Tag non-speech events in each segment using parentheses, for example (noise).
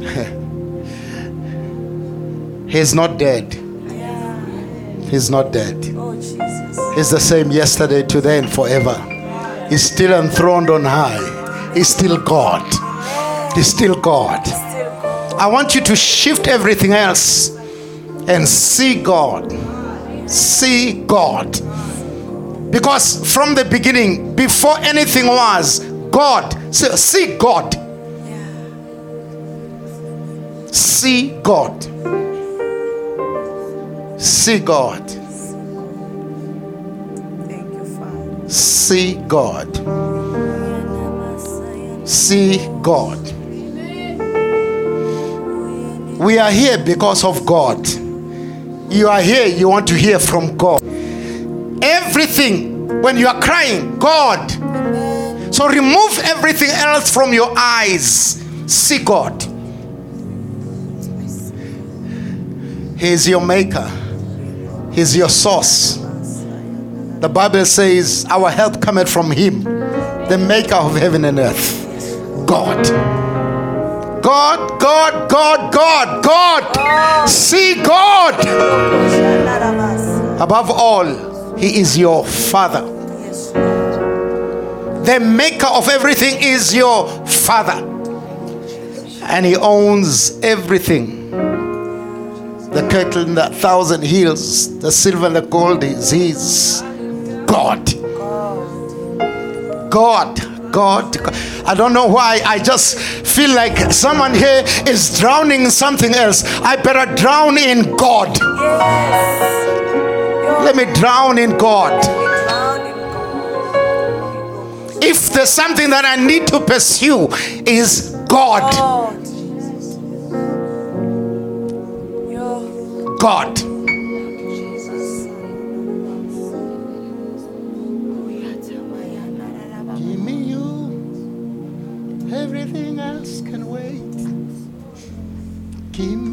(laughs) He's not dead. He's not dead. Oh, He's the same yesterday, today, and forever. He's still enthroned on high. He's still God. He's still God. I want you to shift everything else and see God. See God. Because from the beginning, before anything was, God. See God. See God. See God. Thank you, Father. See God. See God. We are here because of God. You are here, you want to hear from God. Everything, when you are crying, God. So remove everything else from your eyes. See God. He is your maker, He's your source. The Bible says, Our help cometh from Him, the maker of heaven and earth. God. God, God, God, God, God. See God. Above all, He is your Father. The maker of everything is your Father. And He owns everything. The cattle in the thousand hills, the silver and the gold is His. God. God. God. I don't know why. I just feel like someone here is drowning in something else. I better drown in God. Let me drown in God. If there's something that I need to pursue, is God. God. God. Give me you. Everything else can wait. Give me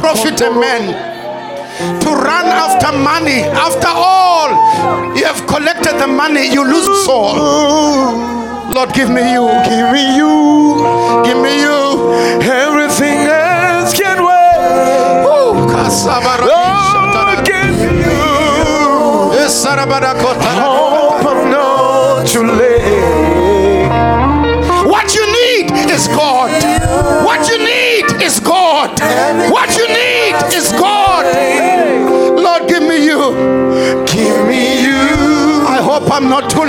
profit a man to run after money? After all, you have collected the money, you lose soul. Lord, give me you. Give me you. Give me you. Everything else can wait. Lord, give me you. I'm not too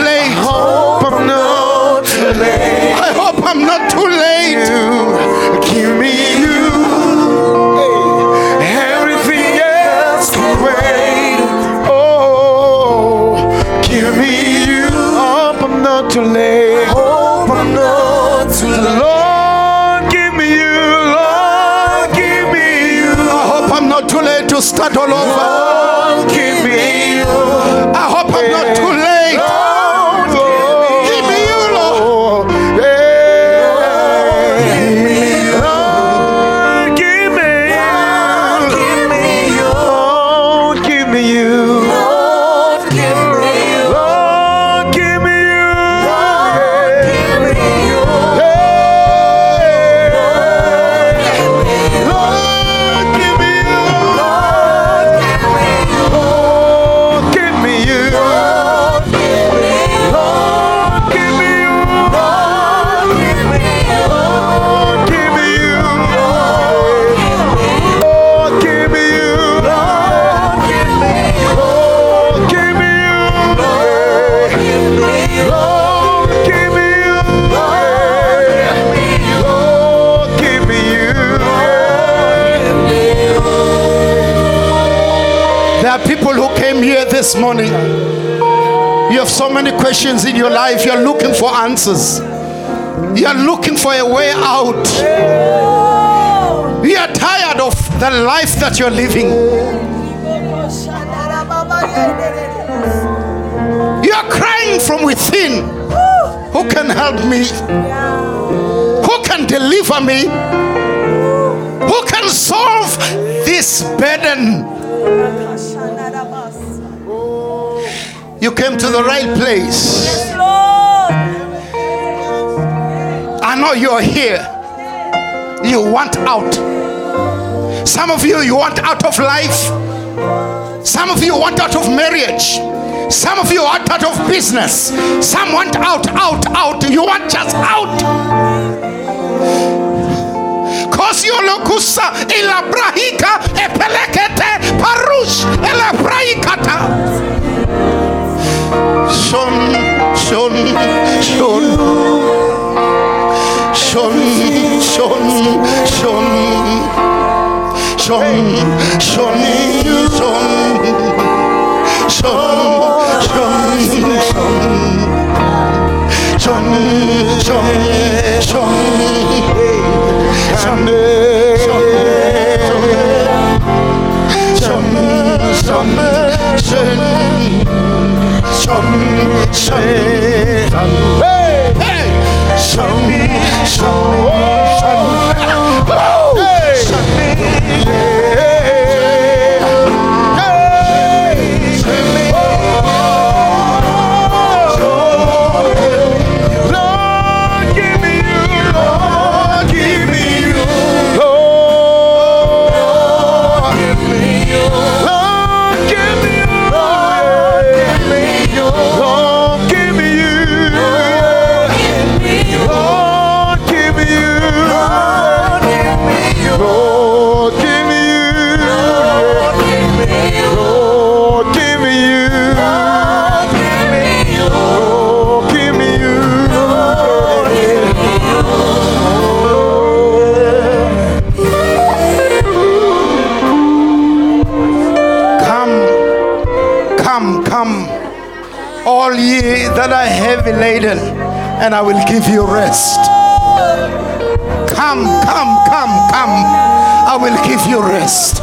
life. You're looking for answers. You're looking for a way out. You are tired of the life that you're living. You are crying from within. Who can help me? Who can deliver me? Who can solve this burden? You came to the right place. Know you're here. You want out. Some of you, you want out of life. Some of you want out of marriage. Some of you want out of business. Some want out, out, out. You want just out. Shon, shon, shon. Hey! Hey! Show me, show me, show me. heavy laden, and I will give you rest. Come, come, come, come. I will give you rest.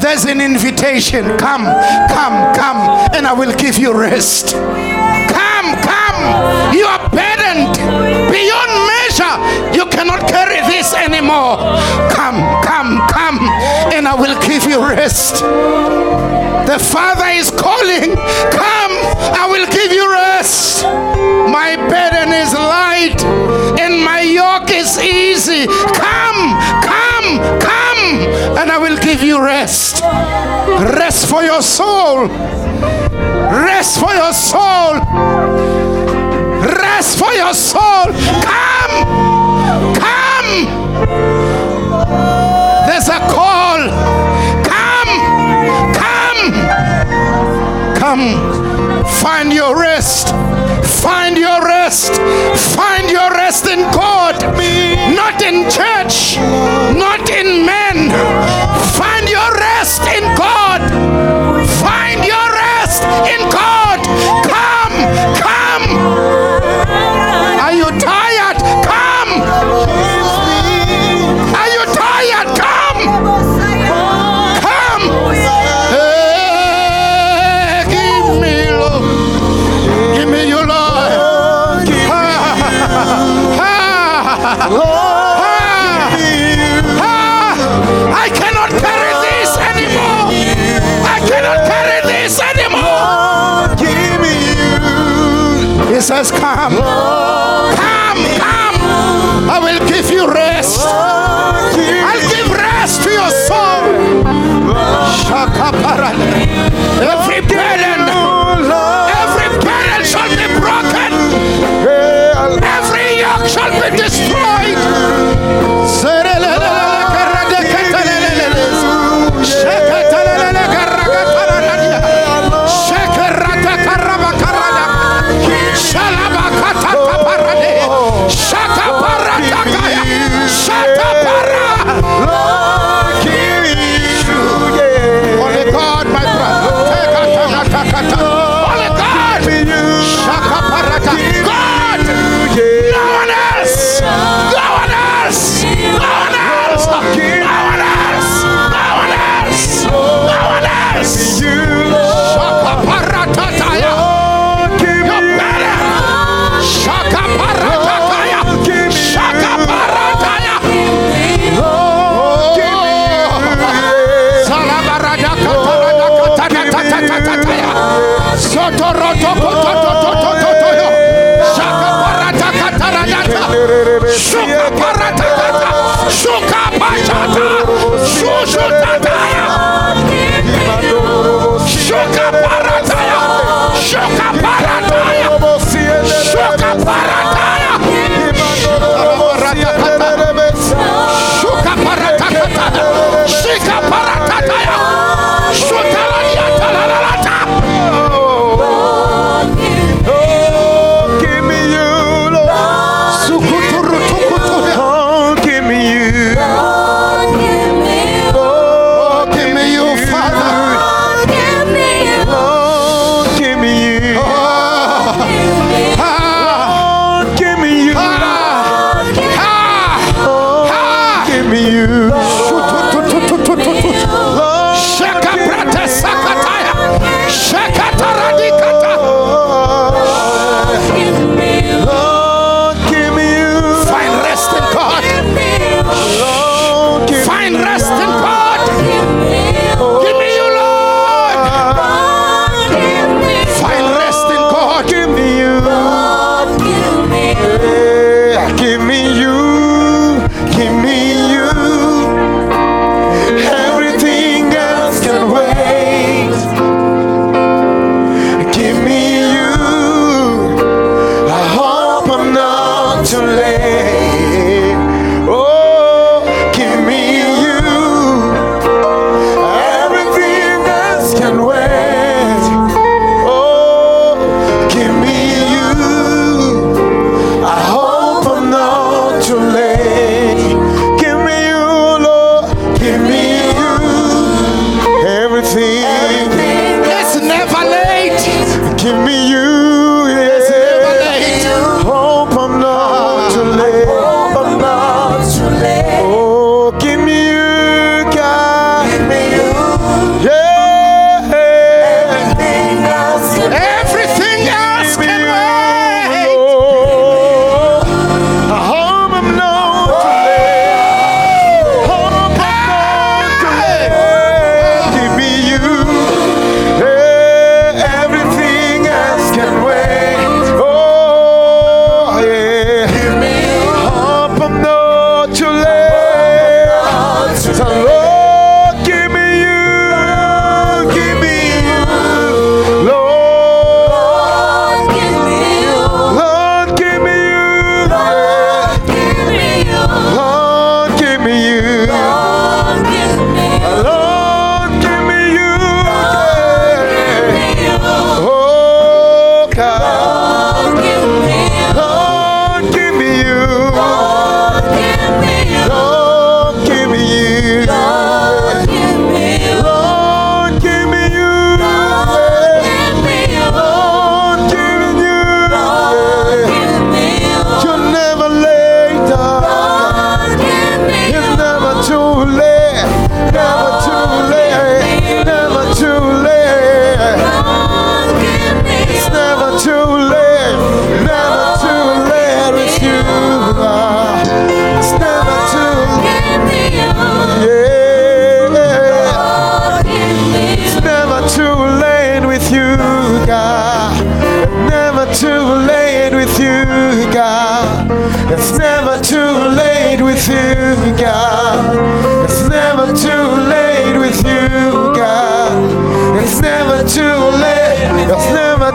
There's an invitation. Come, come, come, and I will give you rest. Come, come. You are burdened beyond measure. You cannot carry this anymore. Come, come, come, and I will give you rest. The Father is calling. Come, I will give you rest blessed. My burden is light and my yoke is easy. Come, come, come, and I will give you rest. Rest for your soul. Rest for your soul. Rest for your soul. Come, come. There's a call. Come, come, come. Find your rest. Find your rest. Find your rest in God, not in church, not in man.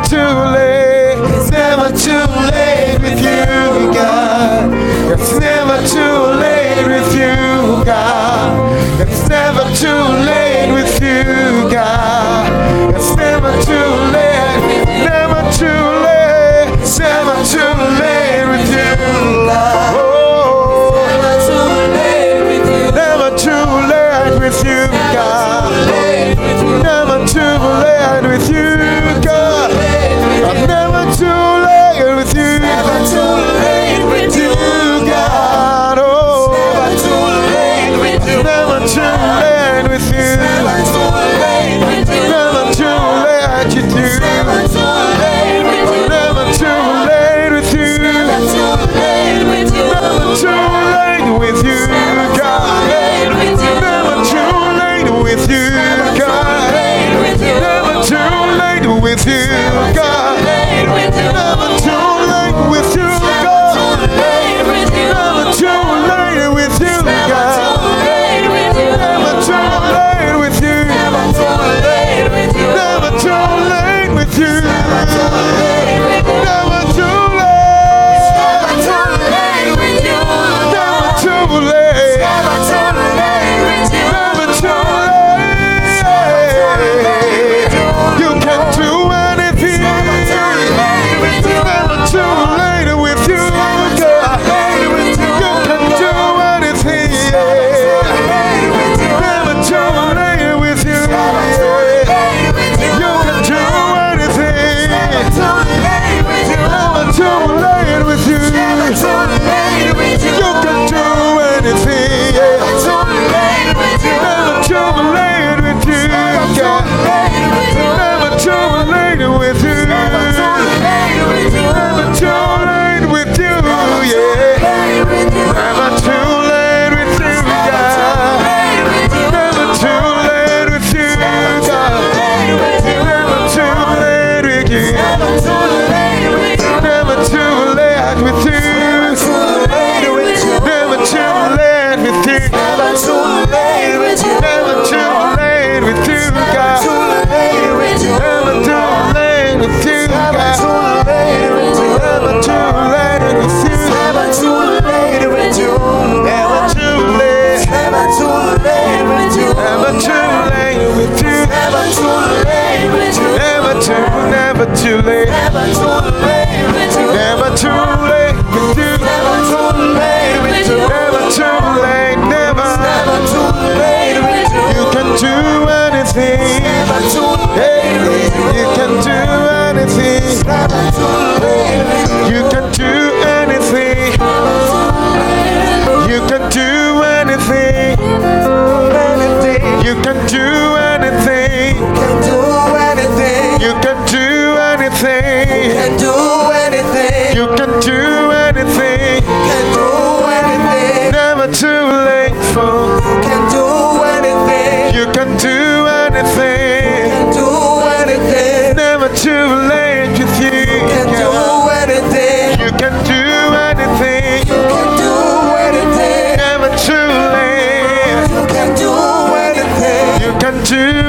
too late. It's never too late with you, God. It's never too late with you, God. It's never too late with you, God. It's never too late. Never too late. It's never too late with you, God. Oh, never too late with you. Never too late with you, God. Never too late with you.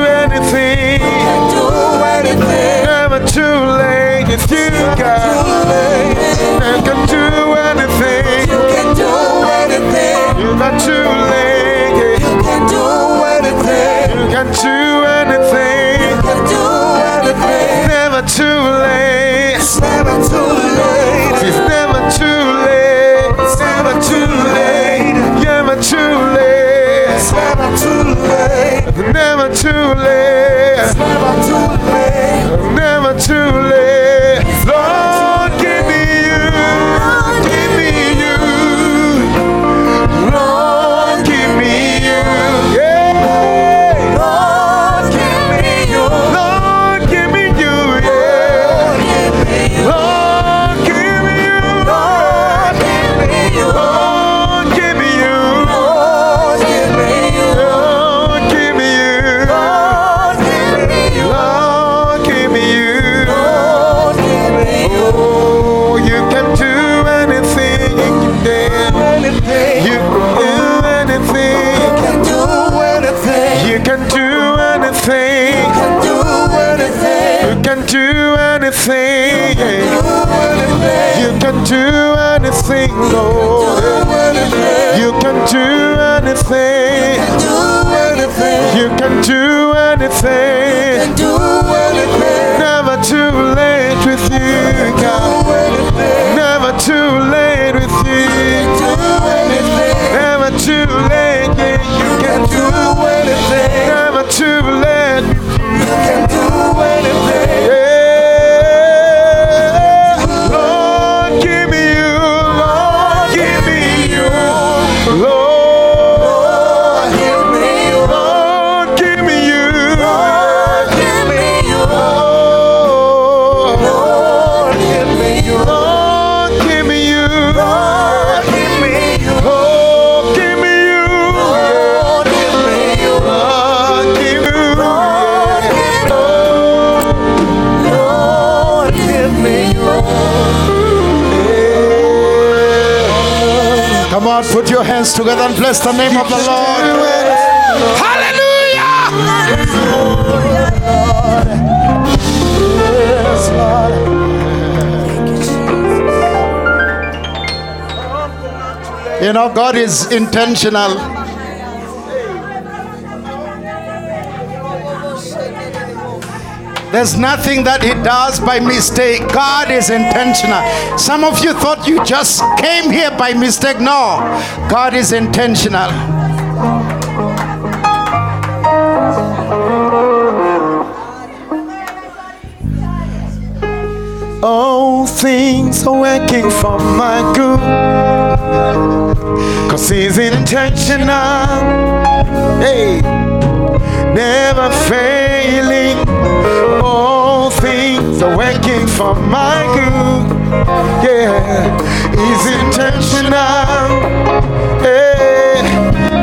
anything. Do anything. Never too late if you got. You can do anything. You can do anything. You're not too late. You can do anything. You can do anything. You can do anything. Never too late. It's never too late. It's never too late. It's never too late. never too late. It's never too late. Never too late. Hands together and bless the name of the Lord. Hallelujah! You know, God is intentional. There's nothing that He does by mistake. God is intentional. Some of you thought you just came here by mistake. No, God is intentional. All things are working for my good. Cause he's intentional. Hey, never failing. All things are working for my good. Yeah, he's intentional. Hey,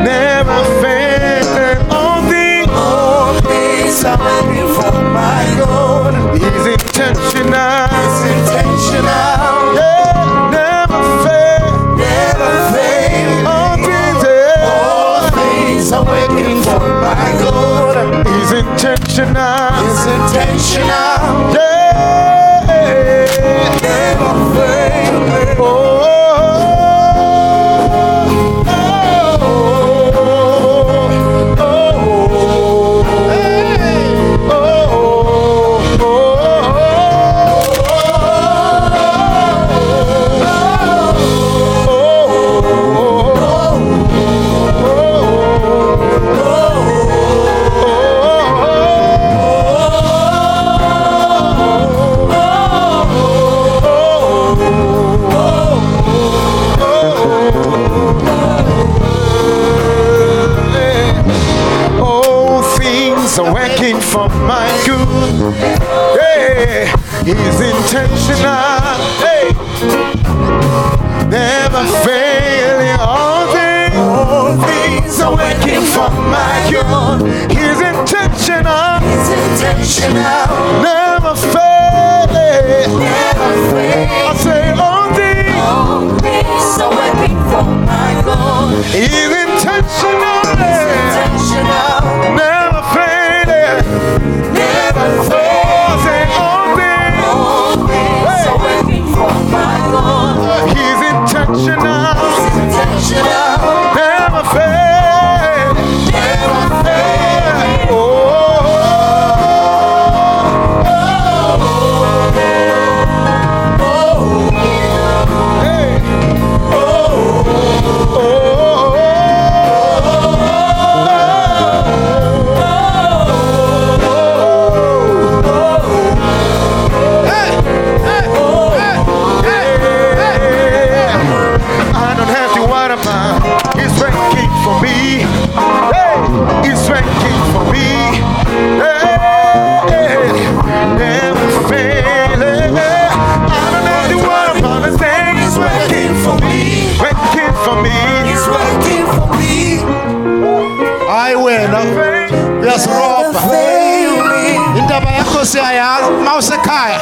never failing. All things, are working for my good. He's intentional. He's intentional. Intentional. He's intentional. Yeah, never fail. Oh, Fail indaba yakho siyayazi uma usekhaya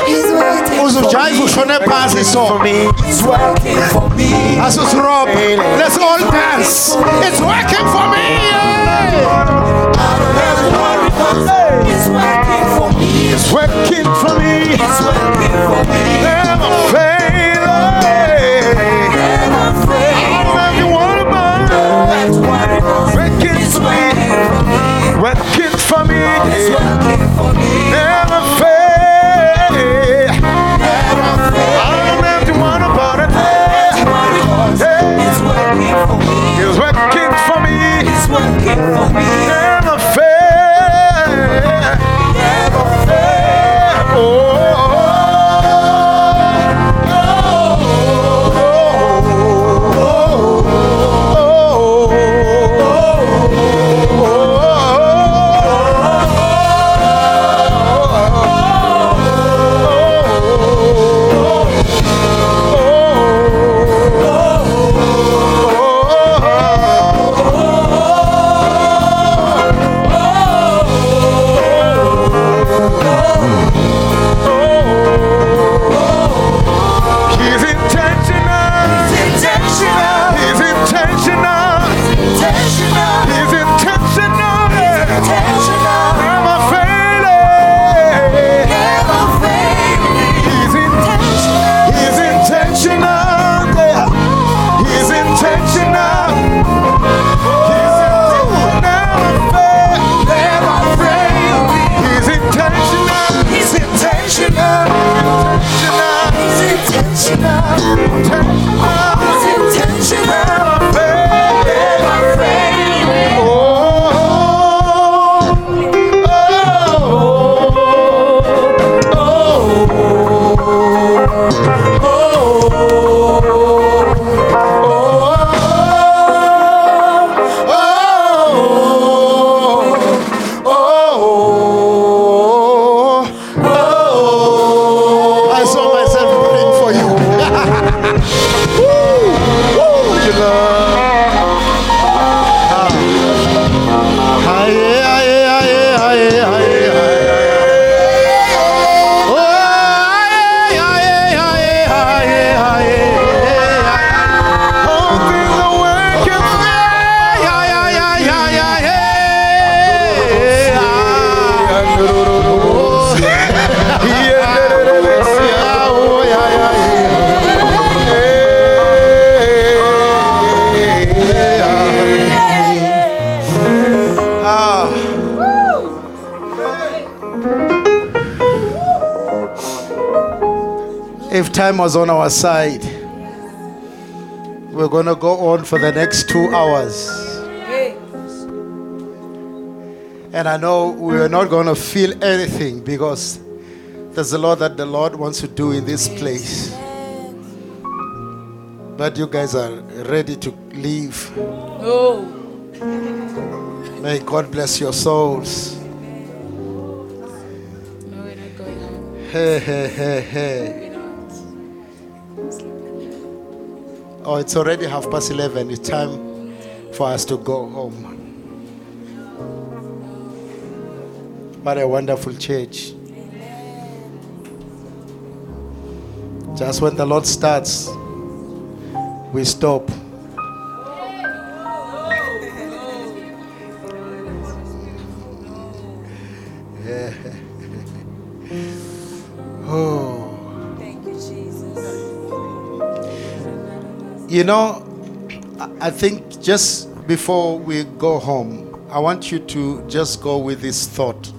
uzujayiva for me. ushone phansi so For me. He's working for me. asusirobha let's all dance it's working for me yeah. I don't have to worry 'cause He's working for me. He's working for me. He's working for me. Never failing. Fail. Never fail. I don't have to worry about it. That's what it was. Hey. He's working for me. He's working for me. Was on our side, we're going to go on for the next two hours. And I know we're not going to feel anything because there's a lot that the Lord wants to do in this place. But you guys are ready to leave. May God bless your souls. Hey, hey, hey, hey. Oh, it's already half past 11. It's time for us to go home. What a wonderful church. Just when the Lord starts, we stop. Yeah. (laughs) Oh. You know, I- think just before we go home, I want you to just go with this thought.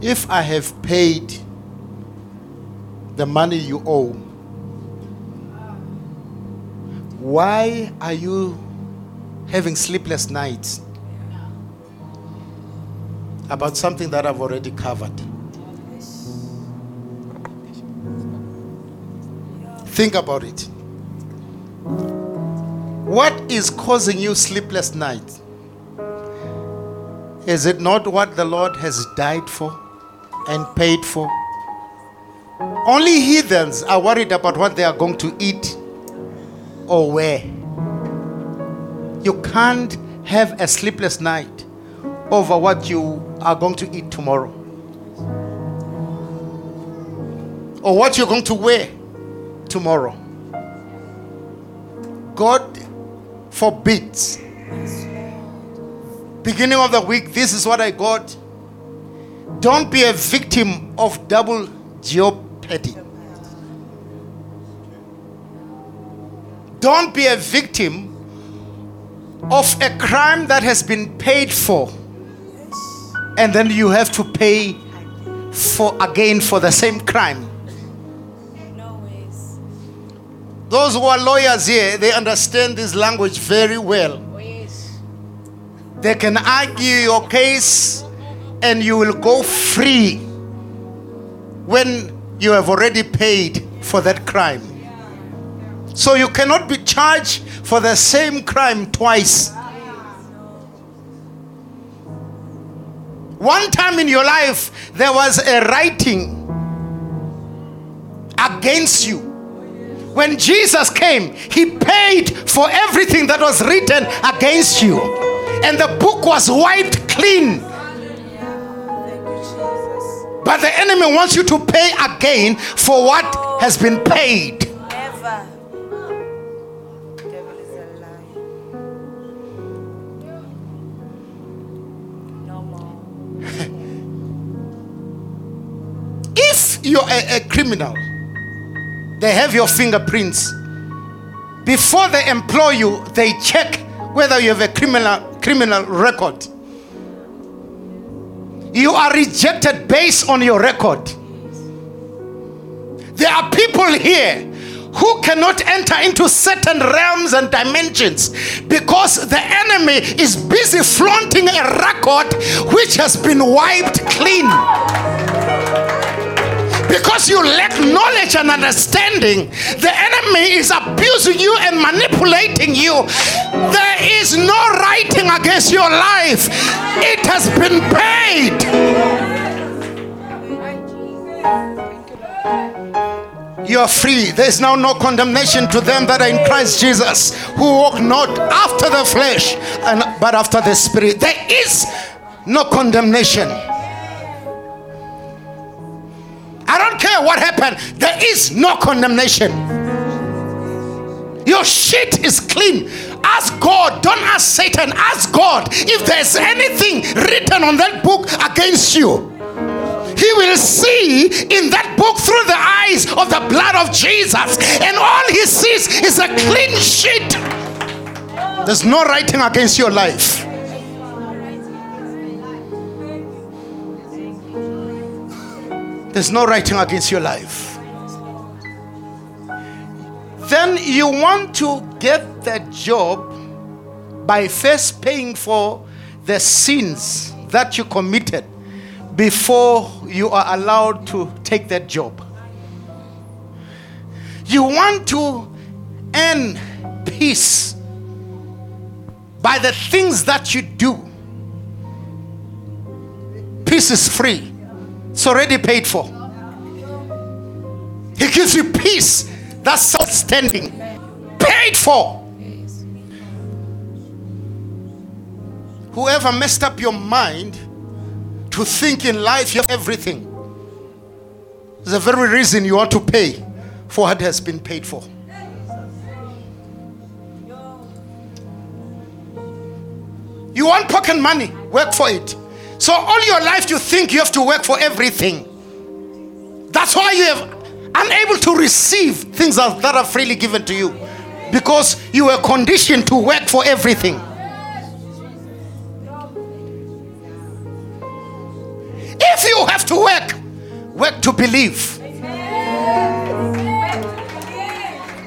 If I have paid the money you owe, why are you having sleepless nights about something that I've already covered? Think about it. What is causing you sleepless nights? Is it not what the Lord has died for and paid for? Only heathens are worried about what they are going to eat or wear. You can't have a sleepless night over what you are going to eat tomorrow or what you're going to wear tomorrow. God forbids. Beginning of the week, this is what I got. Don't be a victim of double jeopardy. Don't be a victim of a crime that has been paid for and then you have to pay for again for the same crime. Those who are lawyers here, they understand this language very well. They can argue your case and you will go free when you have already paid for that crime. So you cannot be charged for the same crime twice. One time in your life, there was a writing against you. When Jesus came, he paid for everything that was written against you. And the book was wiped clean. But the enemy wants you to pay again for what has been paid. Never. (laughs) No. If you're a, a criminal, they have your fingerprints. Before they employ you, they check whether you have a criminal criminal record. You are rejected based on your record. There are people here who cannot enter into certain realms and dimensions because the enemy is busy flaunting a record which has been wiped clean because you lack knowledge and understanding, the enemy is abusing you and manipulating you. There is no writing against your life, it has been paid. You are free. There is now no condemnation to them that are in Christ Jesus, who walk not after the flesh, and but after the spirit. There is no condemnation. I don't care what happened, there is no condemnation. Your shit is clean. Ask God, don't ask Satan, ask God if there's anything written on that book against you. He will see in that book through the eyes of the blood of Jesus, and all he sees is a clean sheet. There's no writing against your life. There's no writing against your life. Then you want to get that job by first paying for the sins that you committed before you are allowed to take that job. You want to earn peace by the things that you do. Peace is free. It's already paid for. He gives you peace that's self standing, paid for. Whoever messed up your mind to think in life you have everything the very reason you want to pay for what has been paid for. You want pocket money, work for it. So all your life you think you have to work for everything. That's why you have unable to receive things that that are freely given to you because you were conditioned to work for everything. If you have to work, work to believe.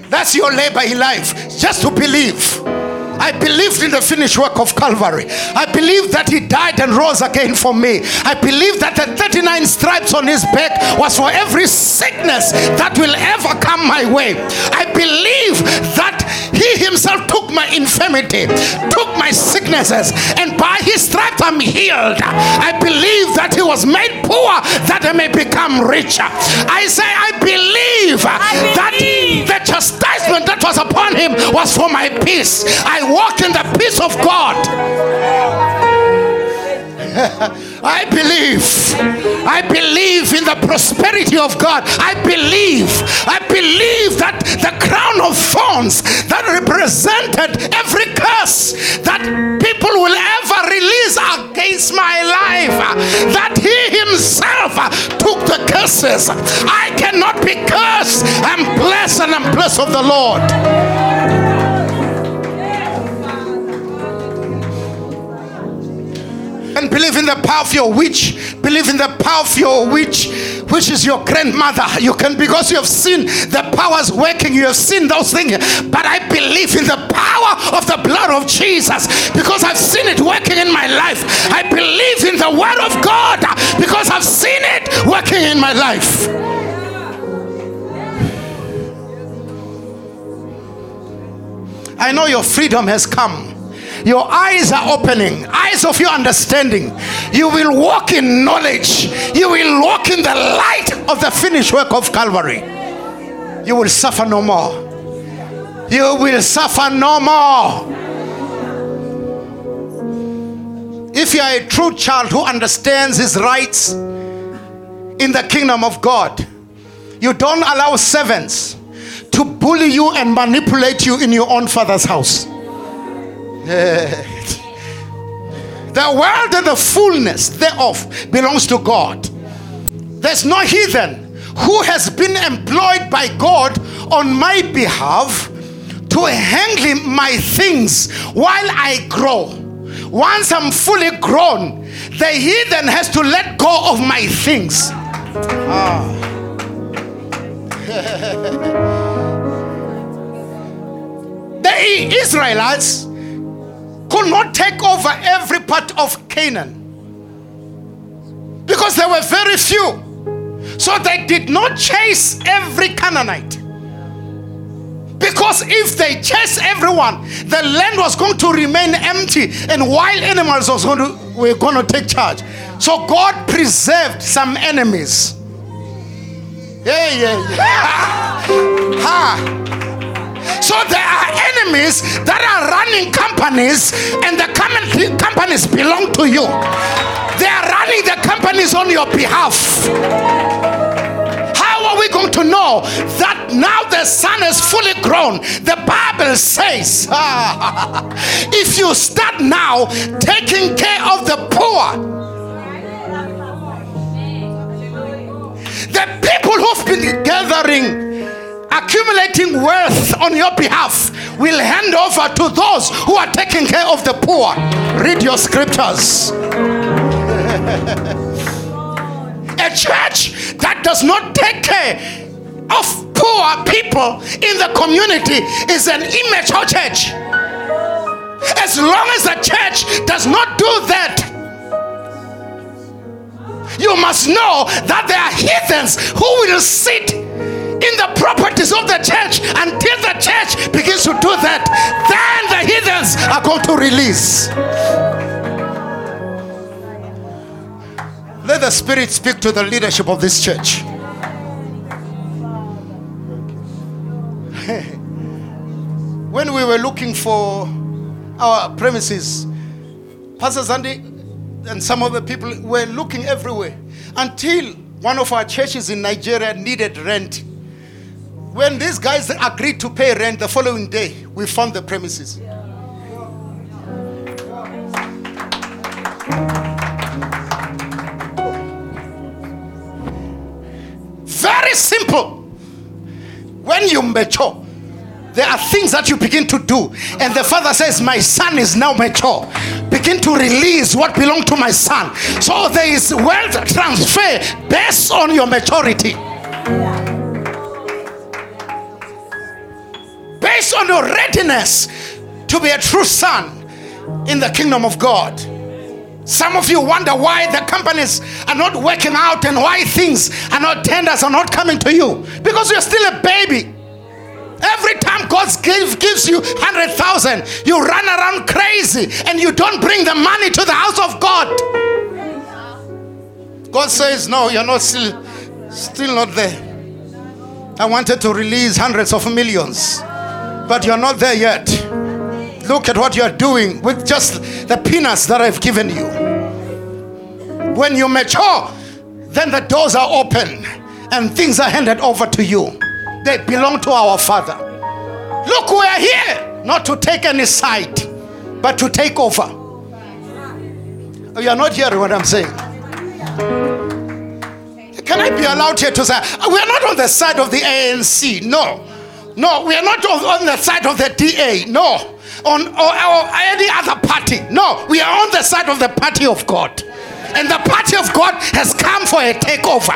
That's your labor in life, just to believe. I believed in the finished work of Calvary. I believe that He died and rose again for me. I believe that the 39 stripes on His back was for every sickness that will ever come my way. I believe that He Himself took my infirmity, took my sicknesses, and by His stripes I'm healed. I believe that He was made poor that I may become richer. I say, I believe that the chastisement that was upon Him was for my peace. I walk in the peace of God. (laughs) I believe. I believe in the prosperity of God. I believe. I believe that the crown of thorns that represented every curse that people will ever release against my life, that He Himself took the curses. I cannot be cursed. I'm blessed and I'm blessed of the Lord. And believe in the power of your witch. Believe in the power of your witch, which is your grandmother. You can, because you have seen the powers working, you have seen those things. But I believe in the power of the blood of Jesus because I've seen it working in my life. I believe in the word of God because I've seen it working in my life. I know your freedom has come. Your eyes are opening, eyes of your understanding. You will walk in knowledge. You will walk in the light of the finished work of Calvary. You will suffer no more. You will suffer no more. If you are a true child who understands his rights in the kingdom of God, you don't allow servants to bully you and manipulate you in your own father's house. (laughs) the world and the fullness thereof belongs to God. There's no heathen who has been employed by God on my behalf to handle my things while I grow. Once I'm fully grown, the heathen has to let go of my things. Ah. (laughs) the Israelites could not take over every part of Canaan because there were very few. So they did not chase every Canaanite. Because if they chase everyone, the land was going to remain empty and wild animals was going to, were going to take charge. So God preserved some enemies. Yeah, yeah, yeah. ha. So there are enemies that are running companies, and the companies belong to you. They are running the companies on your behalf. How are we going to know that now the son is fully grown? The Bible says, (laughs) if you start now taking care of the poor, the people who've been gathering accumulating wealth on your behalf will hand over to those who are taking care of the poor. Read your scriptures. (laughs) A church that does not take care of poor people in the community is an immature church. As long as the church does not do that, you must know that there are heathens who will sit in the properties of the church until the church begins to do that. Then the heathens are going to release. Let the Spirit speak to the leadership of this church. (laughs) when we were looking for our premises, Pastor Zandi and some of the people were looking everywhere until one of our churches in Nigeria needed rent. When these guys agreed to pay rent the following day, we found the premises. Very simple. When you mature, there are things that you begin to do, and the father says, My son is now mature. Begin to release what belonged to my son. So there is wealth transfer based on your maturity. Readiness to be a true son in the kingdom of God. Some of you wonder why the companies are not working out and why things are not tenders are not coming to you because you're still a baby. Every time God give, gives you 100,000, you run around crazy and you don't bring the money to the house of God. God says, No, you're not still, still not there. I wanted to release hundreds of millions but you're not there yet. Look at what you're doing with just the peanuts that I've given you. When you mature, then the doors are open and things are handed over to you. They belong to our Father. Look, we are here not to take any side, but to take over. Oh, You are not hearing what I'm saying. Can I be allowed here to say, we are not on the side of the ANC? No. No, we are not on the side of the DA. No. On or, or any other party. No, we are on the side of the party of God. And the party of God has come for a takeover.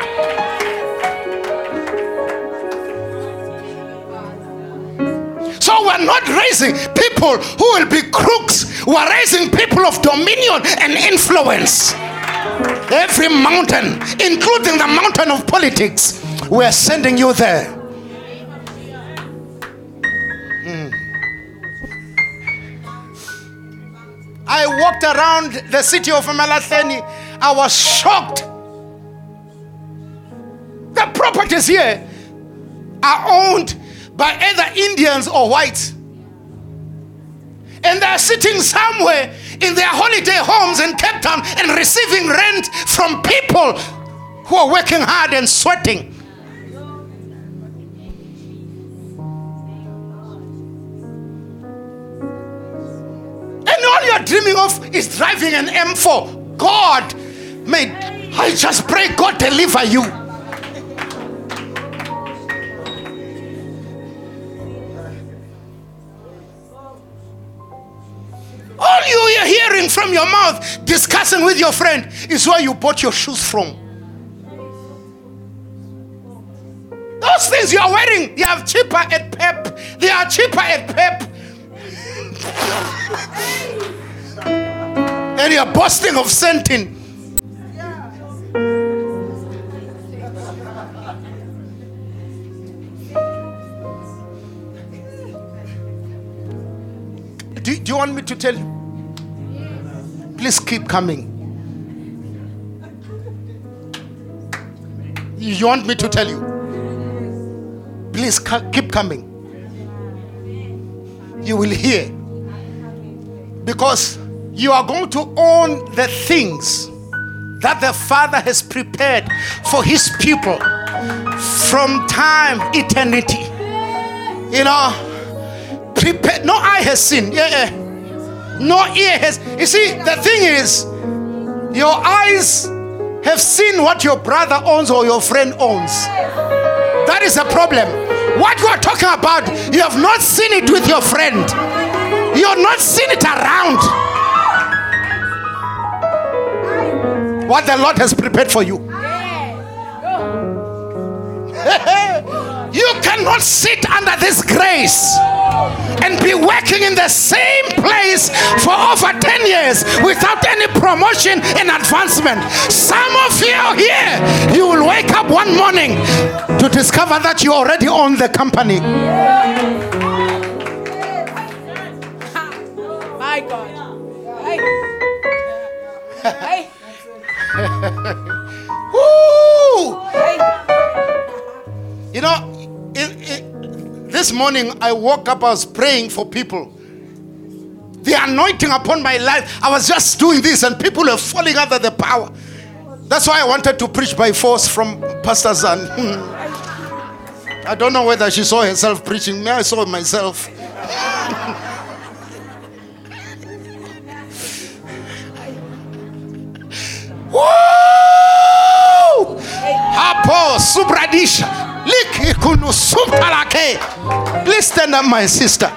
So we're not raising people who will be crooks. We're raising people of dominion and influence. Every mountain, including the mountain of politics, we're sending you there. Hmm. I walked around the city of Malahleni. I was shocked. The properties here are owned by either Indians or whites. And they're sitting somewhere in their holiday homes in Cape Town and receiving rent from people who are working hard and sweating. You're dreaming of is driving an M4. God, may I just pray God deliver you. All you are hearing from your mouth, discussing with your friend, is where you bought your shoes from. Those things you are wearing, they are cheaper at Pep. They are cheaper at Pep. (laughs) and you are boasting of scenting. Do, do you want me to tell you? Please keep coming. You want me to tell you? Please keep coming. You will hear. Because you are going to own the things that the Father has prepared for His people from time, eternity. You know, prepare. No eye has seen. Yeah, yeah. No ear has. You see, the thing is, your eyes have seen what your brother owns or your friend owns. That is a problem. What you are talking about, you have not seen it with your friend. You have not seen it around. What the Lord has prepared for you. (laughs) you cannot sit under this grace and be working in the same place for over 10 years without any promotion and advancement. Some of you here, you will wake up one morning to discover that you already own the company. My God. Hey. Hey. (laughs) Woo! You know, in, in- this morning I woke up, I was praying for people. The anointing upon my life, I was just doing this, and people were falling under the power. That's why I wanted to preach by force from Pastor Zan. (laughs) I don't know whether she saw herself preaching. Me, I saw myself. (laughs) Woo! Hapo subradisha. Liki kunu sumtalake. Please stand up, my sister.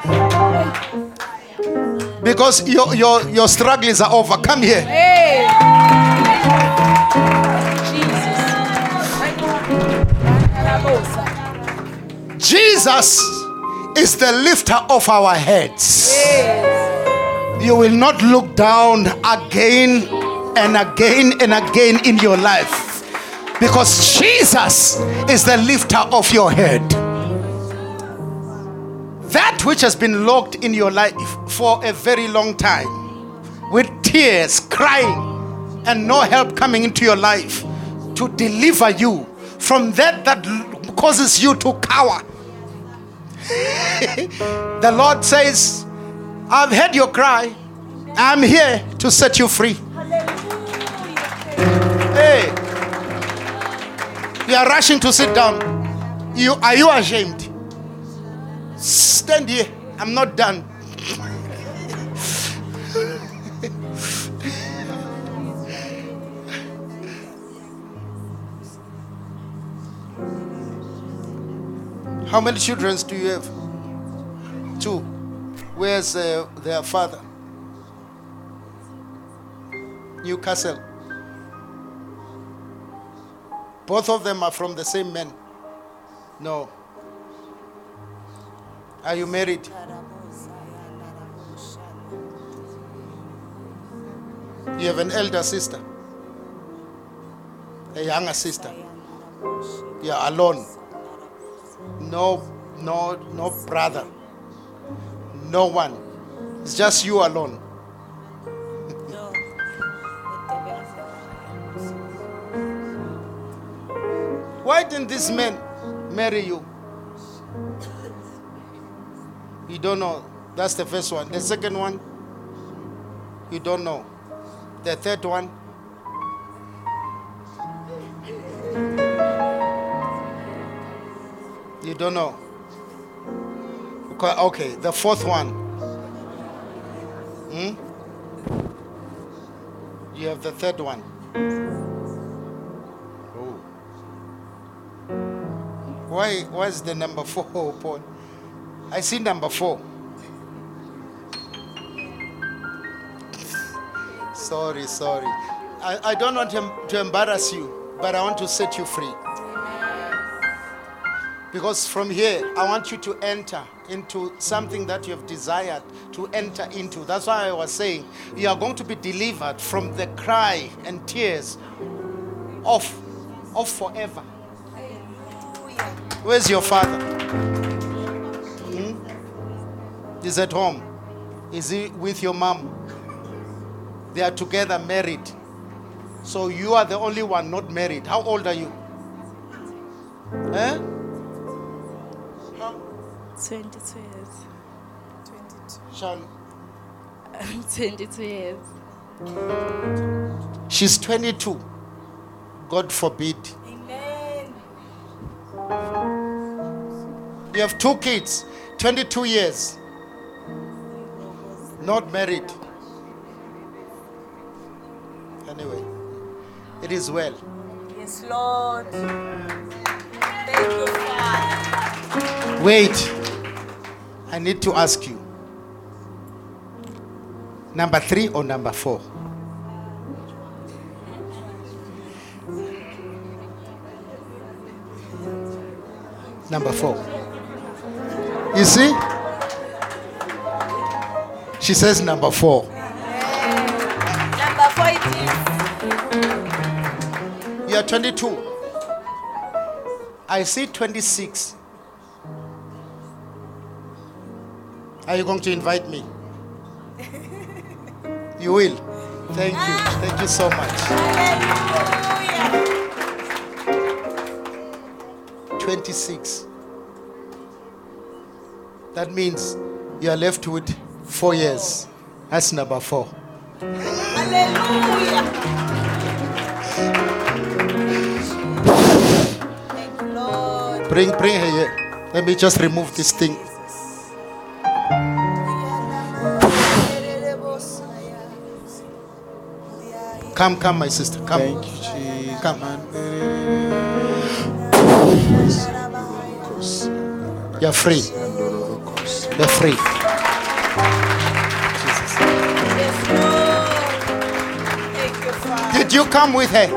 Because your, your, your struggles are over. Come here. Hey. Jesus. Jesus is the lifter of our heads. You will not look down again and again and again in your life because Jesus is the lifter of your head. That which has been locked in your life for a very long time, with tears, crying, and no help coming into your life to deliver you from that that causes you to cower. (laughs) the Lord says, I've heard your cry. I'm here to set you free. You are rushing to sit down. You are you ashamed? Stand here. I'm not done. How many children do you have? Two. Where's uh, their father? Newcastle. Both of them are from the same man. No. Are you married? You have an elder sister, a younger sister. You are alone. No, no, no brother. No one. It's just you alone. Why didn't this man marry you? You don't know. That's the first one. The second one, you don't know. The third one, you don't know. Okay, okay. the fourth one. Hmm? You have the third one. Why what's the number four, (laughs) Paul? I see number four. Sorry, sorry. I, I don't want to, to embarrass you, but I want to set you free. Because from here, I want you to enter into something that you have desired to enter into. That's why I was saying you are going to be delivered from the cry and tears of, of forever. Where's your father? Hmm? He's at home. Is he with your mom? They are together, married. So you are the only one not married. How old are you? Eh? 22 years. Sean, (laughs) 22 years. she's 22. God forbid. You have two kids, 22 years, not married. Anyway, it is well. Yes, Lord. Thank you, Father. Wait, I need to ask you. Number three or number four? Number four. You see? She says number four. Number four it is. You are 22. I see 26. Are you going to invite me? (laughs) You will. Thank you. Thank you so much. Hallelujah. 26. That means you are left with four years. That's number four. Hallelujah. Thank you, Lord. Bring, bring her here. Let me just remove this thing. Come, come, my sister. Come. Thank You're free. You're free. Did you come with her?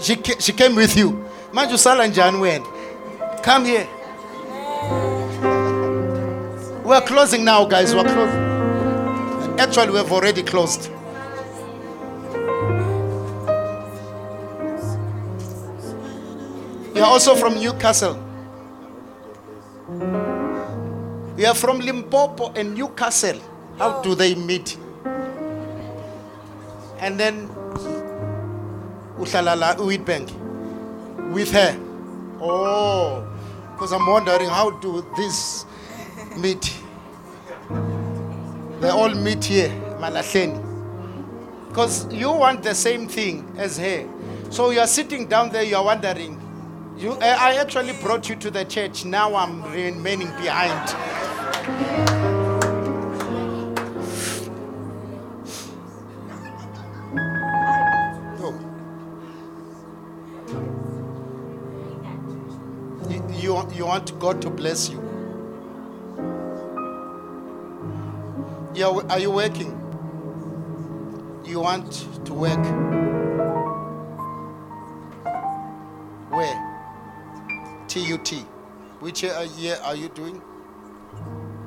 She, she came with you. Manje usala njani wena? Come here. We're closing now, guys. We're closing. Actually, we've already closed. Also from Newcastle. We are from Limpopo and Newcastle. How do they meet? And then uhlala la Witbank with her. Oh, because I'm wondering how do this meet? They all meet here, Malahleni. Because you want the same thing as her. So you are sitting down there, you are wondering. You, I I actually brought you to the church. Now I'm remaining behind. Oh. You, you, want- you want God to bless you. Yeah, are you working? You want to work? TUT. Which year, are you doing?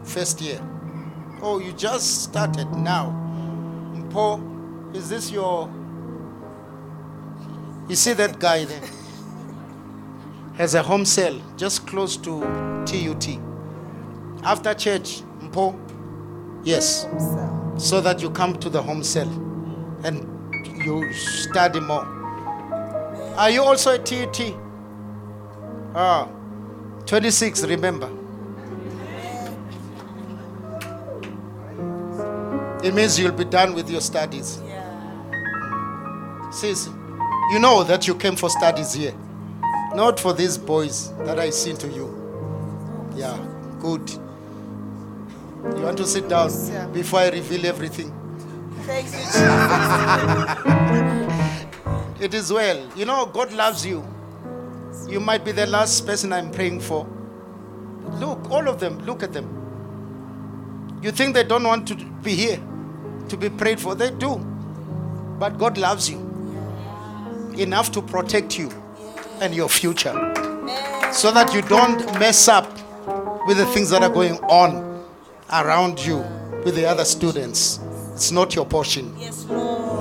First year. Oh, you just started now. Mpo, is this your. You see that guy there? Has a home cell just close to TUT. After church, Mpo, yes, so that you come to the home cell and you study more. Are you also a TUT? Ah, 26, remember. It means you'll be done with your studies. Yeah. Sis, you know that you came for studies here, not for these boys that I seen to you. Yeah, good. You want to sit down sir. before I reveal everything? Thank you, (laughs) Jesus. It is well. You know, God loves you. You might be the last person I'm praying for. Look, all of them, look at them. You think they don't want to be here, to be prayed for? They do. But God loves you enough to protect you and your future so that you don't mess up with the things that are going on around you with the other students. It's not your portion. Yes.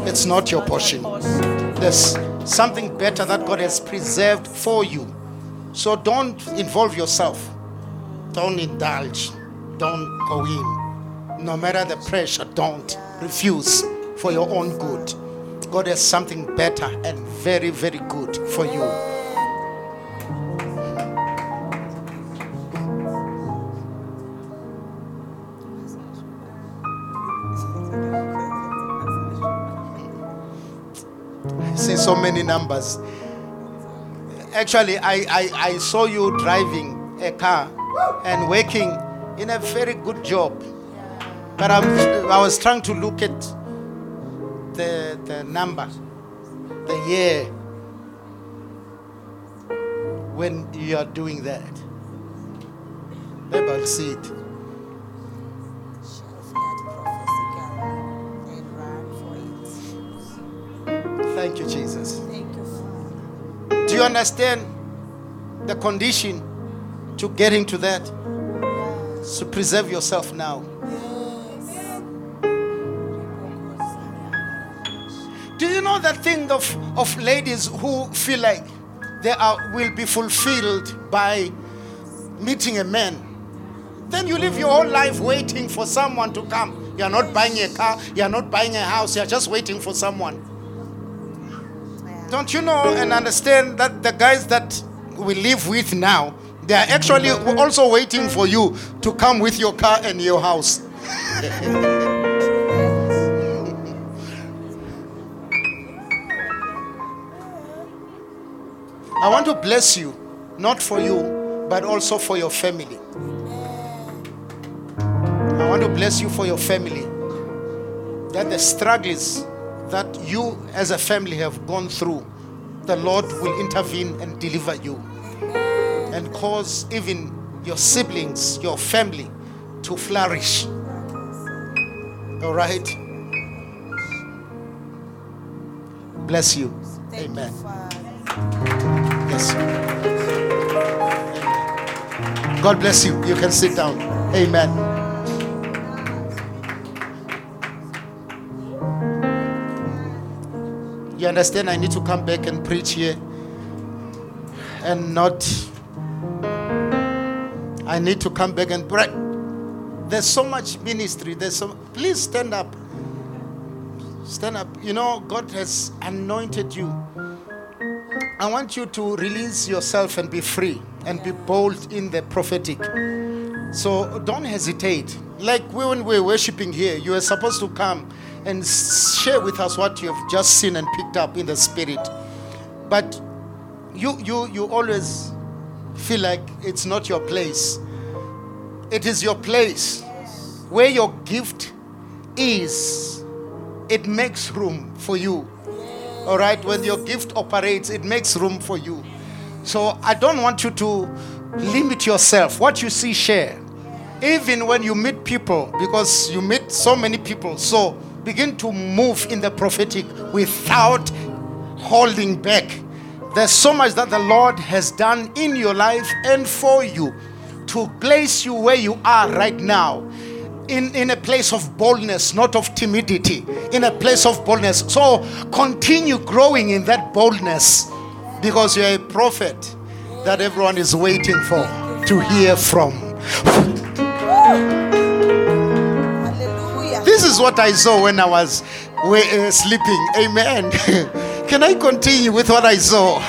It's not your portion. There's something better that God has preserved for you. So don't involve yourself. Don't indulge. Don't go in. No matter the pressure, don't. Refuse for your own good. God has something better and very, very good for you. So many numbers. Actually, I, I, I saw you driving a car and working in a very good job. But I'm, I was trying to look at the, the number, the year when you are doing that. Maybe I'll Thank you, Jesus. Thank you, Do you understand the condition to getting to that? So preserve yourself now. Do you know that thing of, of ladies who feel like they are will be fulfilled by meeting a man? Then you live your whole life waiting for someone to come. You are not buying a car, you are not buying a house, you are just waiting for someone. Don't you know and understand that the guys that we live with now, they are actually also waiting for you to come with your car and your house. I want to bless you, not for you, but also for your family. I want to bless you for your family. That the struggles that you as a family have gone through, the Lord will intervene and deliver you and cause even your siblings, your family to flourish. All right? Bless you. Thank Amen. you, Father. Yes. Amen. God bless you. You can sit down. Amen. You understand? I need to come back and preach here and not. I need to come back and pray. There's so much ministry. There's so. Please stand up. Stand up. You know, God has anointed you. I want you to release yourself and be free and be bold in the prophetic. So don't hesitate. Like when we're worshiping here, you are supposed to come and share with us what you have just seen and picked up in the spirit. but you you you always feel like it's not your place. It is your place. Where your gift is, it makes room for you. All right, when your gift operates, it makes room for you. So I don't want you to limit yourself. What you see, share. Even when you meet people, because you meet so many people, so begin to move in the prophetic without holding back. There's so much that the Lord has done in your life and for you to place you where you are right now in, in a place of boldness, not of timidity, in a place of boldness. So continue growing in that boldness because you're a prophet that everyone is waiting for to hear from. This is what I saw when I was wa- uh, sleeping. Amen. (laughs) Can I continue with what I saw? (laughs)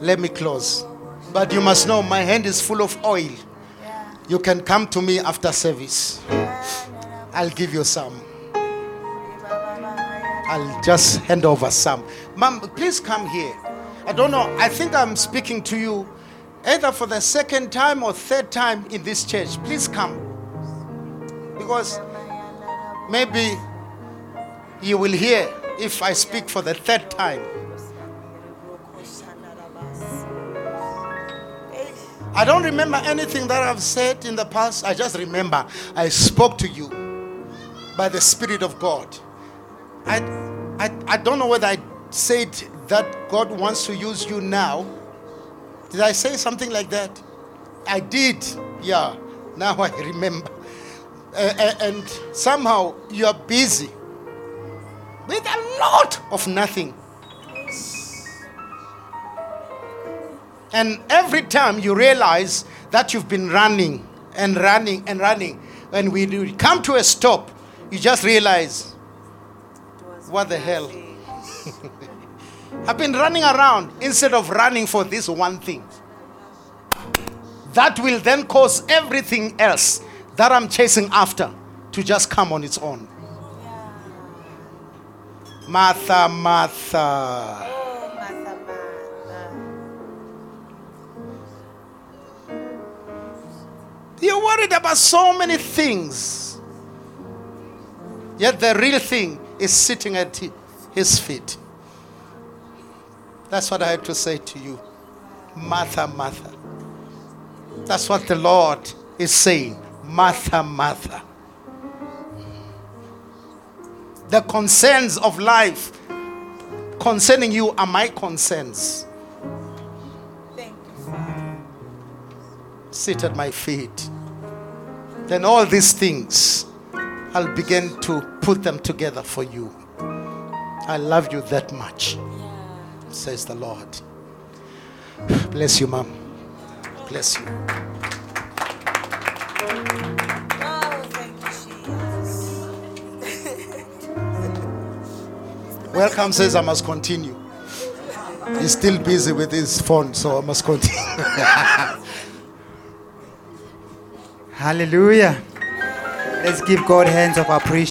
Let me close. But you must know my hand is full of oil. You can come to me after service. I'll give you some. I'll just hand over some. Mom, please come here. I don't know. I think I'm speaking to you either for the second time or third time in this church. Please come. Because maybe you will hear if I speak for the third time. I don't remember anything that I've said in the past. I just remember I spoke to you by the Spirit of God. I, I, I don't know whether I said that God wants to use you now. Did I say something like that? I did. Yeah. Now I remember. Uh, and somehow you are busy with a lot of nothing. And every time you realize that you've been running and running and running, when we come to a stop, you just realize, what the hell? I've been running around instead of running for this one thing. That will then cause everything else that I'm chasing after to just come on its own. Martha, Martha. You're worried about so many things. Yet the real thing is sitting at his feet. That's what I had to say to you. Martha, Martha. That's what the Lord is saying. Martha, Martha. The concerns of life concerning you are my concerns. Thank you, Father. sit at my feet. Then all these things, I'll begin to put them together for you. I love you that much, says the Lord. Bless you, Mom. Bless you. Welcome says I must continue. He's still busy with his phone, so I must continue. (laughs) Hallelujah. Let's give God hands of appreciation.